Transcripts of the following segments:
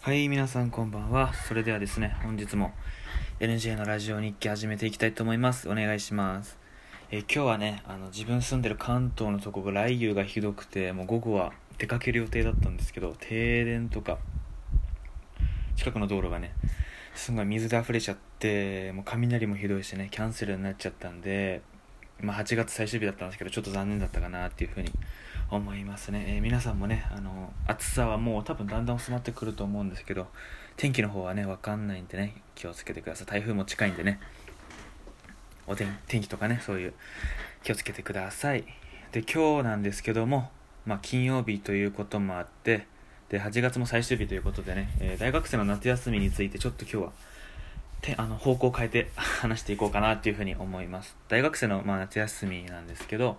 はい、皆さんこんばんは。それではですね、本日も NJ のラジオ日記始めていきたいと思います。お願いします。えー今日はね、あの自分住んでる関東のとこが雷雨がひどくて、もう午後は出かける予定だったんですけど、停電とか、近くの道路がね、すんごい水で溢れちゃって、もう雷もひどいしね、キャンセルになっちゃったんで、まあ8月最終日だったんですけど、ちょっと残念だったかなっていうふうに思いますね、えー皆さんもねあの暑さはもう多分だんだん収まってくると思うんですけど天気の方はね分かんないんでね気をつけてください。台風も近いんでね。お天天気とかねそういう気をつけてください。で今日なんですけども、まあ、金曜日ということもあってで8月も最終日ということでね、えー大学生の夏休みについてちょっと今日はてあの方向を変えて話していこうかなっていうふうに思います。大学生の、まあ、夏休みなんですけど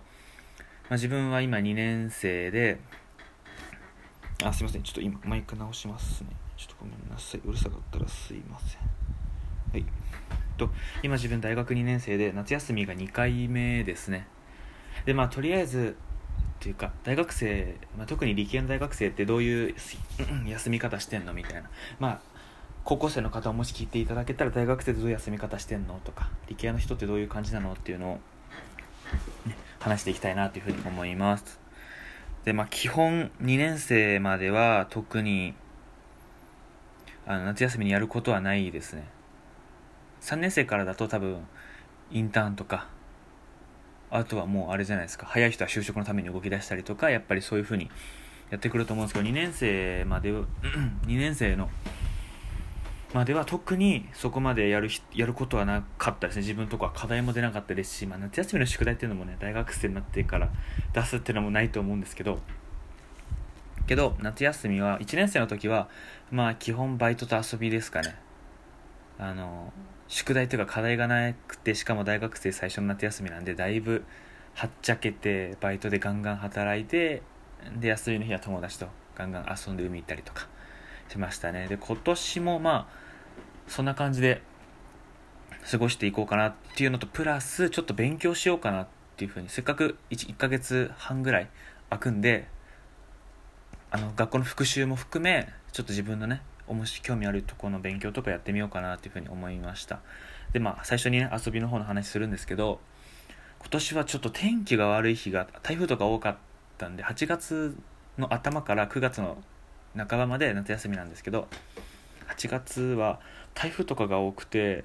まあ、自分は今2年生で、あ、すいません。ちょっと今、マイク直しますね。ちょっとごめんなさい。うるさかったらすいません。はい。と、今自分大学2年生で、夏休みが2回目ですね。で、まあ、とりあえず、っていうか、大学生、まあ、特に理系の大学生ってどういう休み方してんの？みたいな。まあ、高校生の方をもし聞いていただけたら大学生ってどういう休み方してんの？とか理系の人ってどういう感じなの？っていうのを、ね、話していきたいなというふうに思います。でまあ基本2年生までは特にあの夏休みにやることはないですね。3年生からだと多分インターンとかあとはもうあれじゃないですか。早い人は就職のために動き出したりとかやっぱりそういうふうにやってくると思うんですけど2年生まで2 年生のまでは特にそこまでやるやることはなかったですね。自分とこは課題も出なかったですし、まあ、夏休みの宿題っていうのもね大学生になってから出すっていうのもないと思うんですけどけど夏休みは1年生の時はまあ基本バイトと遊びですかね。あの宿題というか課題がなくてしかも大学生最初の夏休みなんでだいぶはっちゃけてバイトでガンガン働いてで休みの日は友達とガンガン遊んで海行ったりとか。しましたね。で今年もまあそんな感じで過ごしていこうかなっていうのとプラスちょっと勉強しようかなっていうふうにせっかく 1, 1ヶ月半ぐらい空くんであの学校の復習も含めちょっと自分のね面白い興味あるところの勉強とかやってみようかなっていうふうに思いました。でまあ最初にね遊びの方の話するんですけど今年はちょっと天気が悪い日が台風とか多かったんで8月の頭から9月の半ばまで夏休みなんですけど8月は台風とかが多くて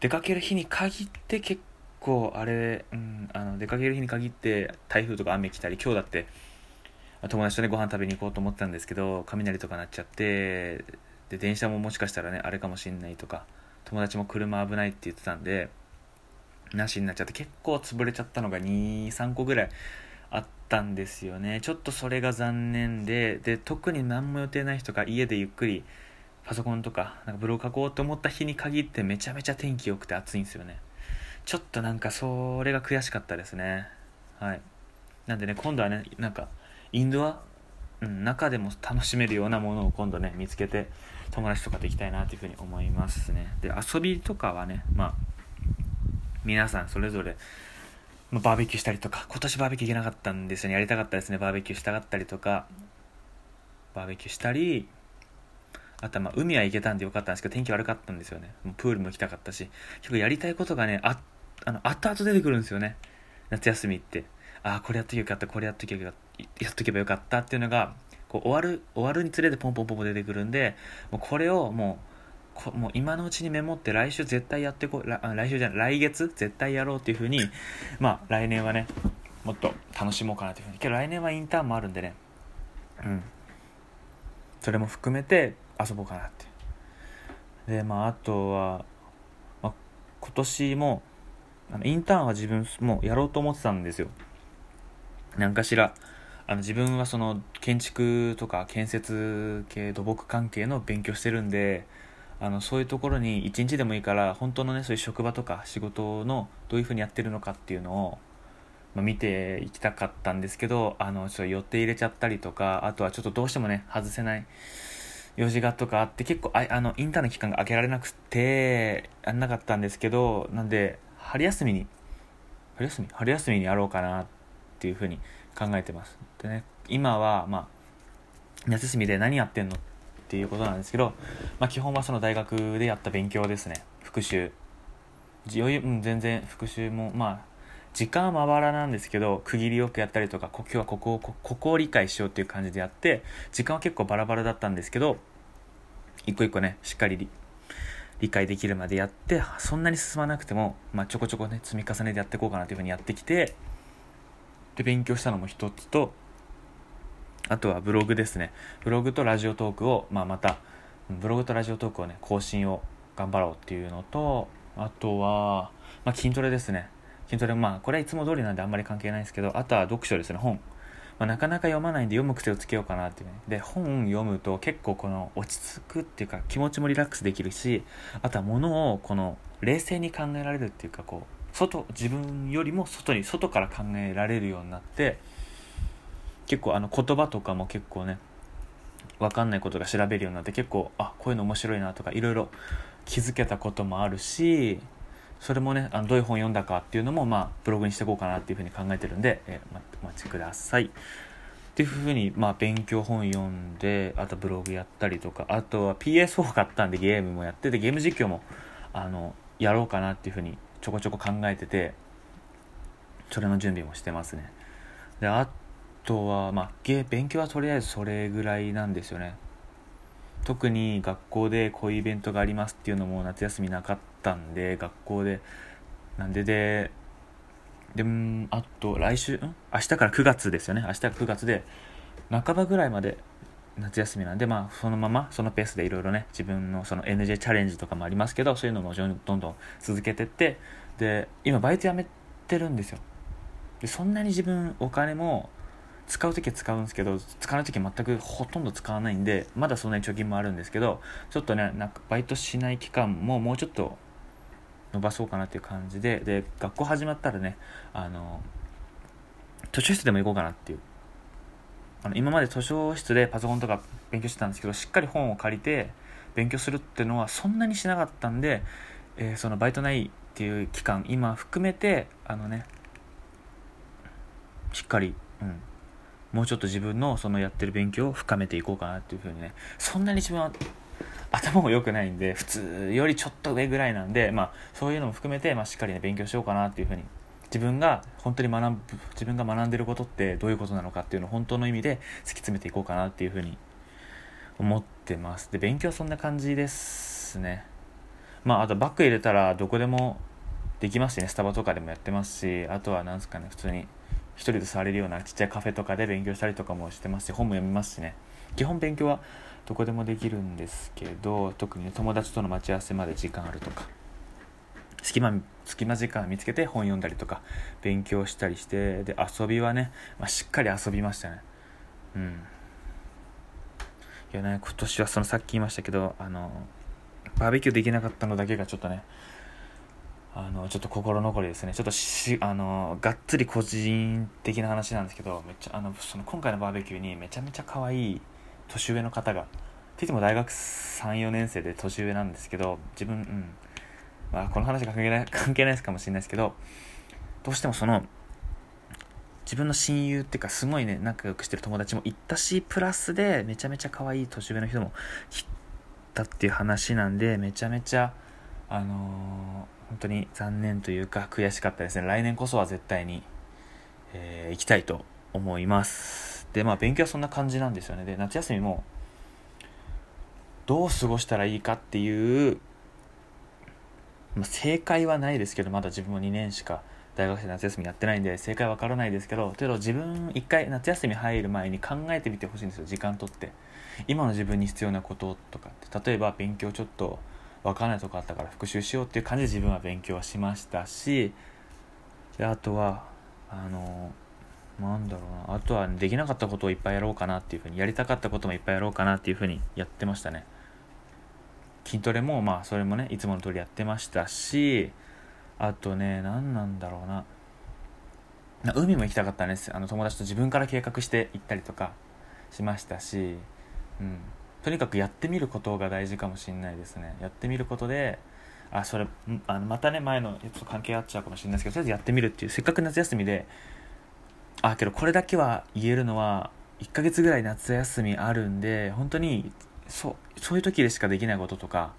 出かける日に限って結構あれ、うん、あの出かける日に限って台風とか雨来たり今日だって友達とねご飯食べに行こうと思ったんですけど雷とかなっちゃってで電車ももしかしたらねあれかもしんないとか友達も車危ないって言ってたんでなしになっちゃって結構潰れちゃったのが23個ぐらいあったんですよね。ちょっとそれが残念でで特に何も予定ない人が家でゆっくりパソコンとかなんかブログ書こうと思った日に限ってめちゃめちゃ天気良くて暑いんですよね。ちょっとなんかそれが悔しかったですね。はい。なんでね今度はねなんかインドア、うん、中でも楽しめるようなものを今度ね見つけて友達とかで行きたいなというふうに思いますね。で遊びとかはねまあ皆さんそれぞれまあバーベキューしたりとか今年バーベキュー行けなかったんですよね。やりたかったですね。バーベキューしたかったりとか。バーベキューしたりあとはまあ海は行けたんでよかったんですけど天気悪かったんですよね。もうプールも行きたかったし。結構やりたいことがねああの後々出てくるんですよね。夏休みって。ああこれやっとけばよかった。これやっとけばよかった。やっとけばよかったっていうのがこう終わる終わるにつれてポンポンポンポン出てくるんでもうこれをもうもう今のうちにメモって来週絶対やってこ来週じゃない来月絶対やろうっていうふうにまあ来年はねもっと楽しもうかなというふうに。けど来年はインターンもあるんでね。うん。それも含めて遊ぼうかなってでまああとは、まあ、今年もあのインターンは自分もうやろうと思ってたんですよ。何かしら。あの自分はその建築とか建設系土木関係の勉強してるんであのそういうところに一日でもいいから本当のねそういう職場とか仕事のどういうふうにやってるのかっていうのを、まあ、見ていきたかったんですけどあのちょっと予定入れちゃったりとかあとはちょっとどうしてもね外せない用事がとかあって結構ああのインターンの期間が空けられなくてやんなかったんですけどなんで春休みに春休み？春休みにやろうかなっていうふうに考えてます。でね今はまあ夏休みで何やってんの？っっていうことなんですけど、まあ、基本はその大学でやった勉強ですね。復習。余裕、うん、全然復習もまあ時間はまばらなんですけど区切りよくやったりとか今日はここをここを理解しようっていう感じでやって時間は結構バラバラだったんですけど一個一個ねしっかり理解できるまでやってそんなに進まなくても、まあ、ちょこちょこね積み重ねでやっていこうかなというふうにやってきてで勉強したのも一つとあとはブログですね。ブログとラジオトークを、まあ、またブログとラジオトークをね更新を頑張ろうっていうのとあとは、まあ、筋トレですね。筋トレまあこれはいつも通りなんであんまり関係ないんですけどあとは読書ですね本、まあ、なかなか読まないんで読む癖をつけようかなっていうね。で本読むと結構この落ち着くっていうか気持ちもリラックスできるしあとは物をこの冷静に考えられるっていうかこう外自分よりも外に外から考えられるようになって結構あの言葉とかも結構ね分かんないことが調べるようになって結構あこういうの面白いなとかいろいろ気づけたこともあるしそれもねあのどういう本読んだかっていうのもまあブログにしていこうかなっていうふうに考えてるんで、えー、お待ちください。っていうふうに、まあ、勉強本読んであとブログやったりとかあとは PS4 買ったんでゲームもやっててゲーム実況もあのやろうかなっていうふうにちょこちょこ考えててそれの準備もしてますねであとはまあ勉強はとりあえずそれぐらいなんですよね。特に学校でこういうイベントがありますっていうのも夏休みなかったんで学校でなんででであと来週ん？明日から9月ですよね。明日から9月で半ばぐらいまで夏休みなんでまあそのままそのペースでいろいろね自分のその NJ チャレンジとかもありますけどそういうのもどんどん続けてってで今バイト辞めてるんですよ。でそんなに自分お金も使う時は使うんですけど使わない時は全くほとんど使わないんでまだそんなに貯金もあるんですけどちょっとねなんかバイトしない期間ももうちょっと伸ばそうかなっていう感じでで学校始まったらねあの図書室でも行こうかなっていう。あの今まで図書室でパソコンとか勉強してたんですけどしっかり本を借りて勉強するっていうのはそんなにしなかったんで、えー、そのバイトないっていう期間今含めてあのねしっかり、うん、もうちょっと自分のそのやってる勉強を深めていこうかなっていうふうにねそんなに自分は頭も良くないんで普通よりちょっと上ぐらいなんで、まあ、そういうのも含めて、まあ、しっかりね勉強しようかなっていうふうに自分が本当に学ぶ自分が学んでることってどういうことなのかっていうのを本当の意味で突き詰めていこうかなっていうふうに思ってます。で勉強はそんな感じですね。まああとバッグ入れたらどこでもできますしねスタバとかでもやってますしあとはなんですかね普通に一人で座れるようなちっちゃいカフェとかで勉強したりとかもしてますし本も読みますしね。基本勉強はどこでもできるんですけど特に、ね、友達との待ち合わせまで時間あるとか隙間隙間時間見つけて本読んだりとか勉強したりしてで遊びはね、まあ、しっかり遊びましたね。うん。いやね今年はそのさっき言いましたけどあのバーベキューできなかったのだけがちょっとねあのちょっと心残りですね。ちょっとしあのがっつり個人的な話なんですけどめっちゃあのその今回のバーベキューにめちゃめちゃ可愛い年上の方がって言っても大学34年生で年上なんですけど自分うん。まあこの話関係ない 関係ないですかもしれないですけどどうしてもその自分の親友っていうかすごいね仲良くしてる友達も行ったしプラスでめちゃめちゃ可愛い年上の人も来たっていう話なんでめちゃめちゃあのー本当に残念というか悔しかったですね。来年こそは絶対に、えー、行きたいと思います。でまあ勉強はそんな感じなんですよね。で夏休みもどう過ごしたらいいかっていう、まあ、正解はないですけどまだ自分も2年しか大学生夏休みやってないんで正解わからないですけどけど自分一回夏休み入る前に考えてみてほしいんですよ。時間とって。今の自分に必要なこととかって。例えば勉強ちょっと分かんないとこあったから復習しようっていう感じで自分は勉強はしましたしであとはあのなんだろうな。あとはできなかったことをいっぱいやろうかなっていうふうにやりたかったこともいっぱいやろうかなっていうふうにやってましたね。筋トレもまあそれもねいつもの通りやってましたしあとね何なんだろうな海も行きたかったんです。あの友達と自分から計画して行ったりとかしましたしうん。とにかくやってみることが大事かもしれないですね。やってみることであそれあのまたね前のやつと関係あっちゃうかもしれないですけどとりあえずやってみるっていうせっかく夏休みであけどこれだけは言えるのは1ヶ月ぐらい夏休みあるんで本当にそうそういう時でしかできないこととか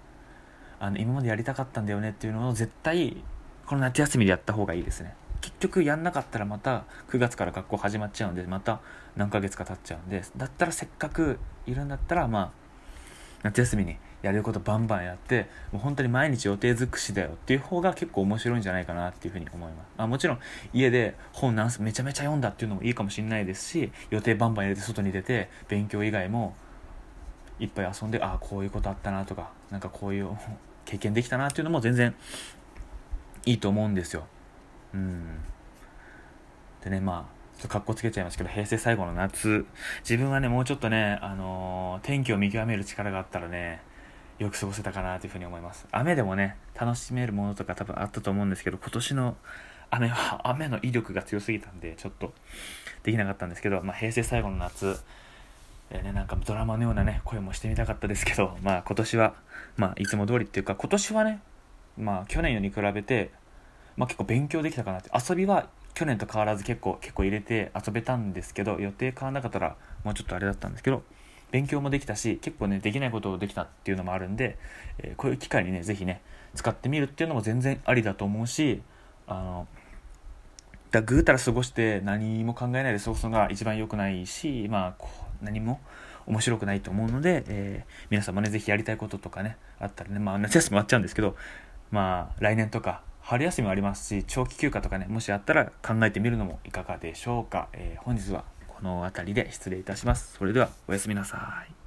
あの今までやりたかったんだよねっていうのを絶対この夏休みでやった方がいいですね。結局やんなかったらまた9月から学校始まっちゃうんでまた何ヶ月か経っちゃうんでだったらせっかくいるんだったらまあ夏休みにやれることバンバンやってもう本当に毎日予定尽くしだよっていう方が結構面白いんじゃないかなっていうふうに思います。あもちろん家で本何めちゃめちゃ読んだっていうのもいいかもしれないですし予定バンバン入れて外に出て勉強以外もいっぱい遊んでああこういうことあったなとかなんかこういう経験できたなっていうのも全然いいと思うんですよ。うん。でねまあちょっとかっこつけちゃいますけど平成最後の夏。自分はねもうちょっとね、あのー、天気を見極める力があったらねよく過ごせたかなというふうに思います。雨でもね楽しめるものとか多分あったと思うんですけど今年の雨は雨の威力が強すぎたんでちょっとできなかったんですけど、まあ、平成最後の夏。え、ね、なんかドラマのようなね声もしてみたかったですけど、まあ、今年は、まあ、いつも通りっていうか今年はね、まあ、去年より比べて、まあ、結構勉強できたかなって。遊びは去年と変わらず結構結構入れて遊べたんですけど予定変わらなかったらもうちょっとあれだったんですけど勉強もできたし結構ねできないことをできたっていうのもあるんで、えー、こういう機会にね是非ね使ってみるっていうのも全然ありだと思うしあのだぐうたら過ごして何も考えないで過ごすのが一番良くないしまあこう何も面白くないと思うので、えー、皆さんもね是非やりたいこととかねあったらねまあ夏休み終わっちゃうんですけどまあ来年とか春休みもありますし長期休暇とかねもしあったら考えてみるのもいかがでしょうか、えー、本日はこの辺りで失礼いたします。それではおやすみなさい。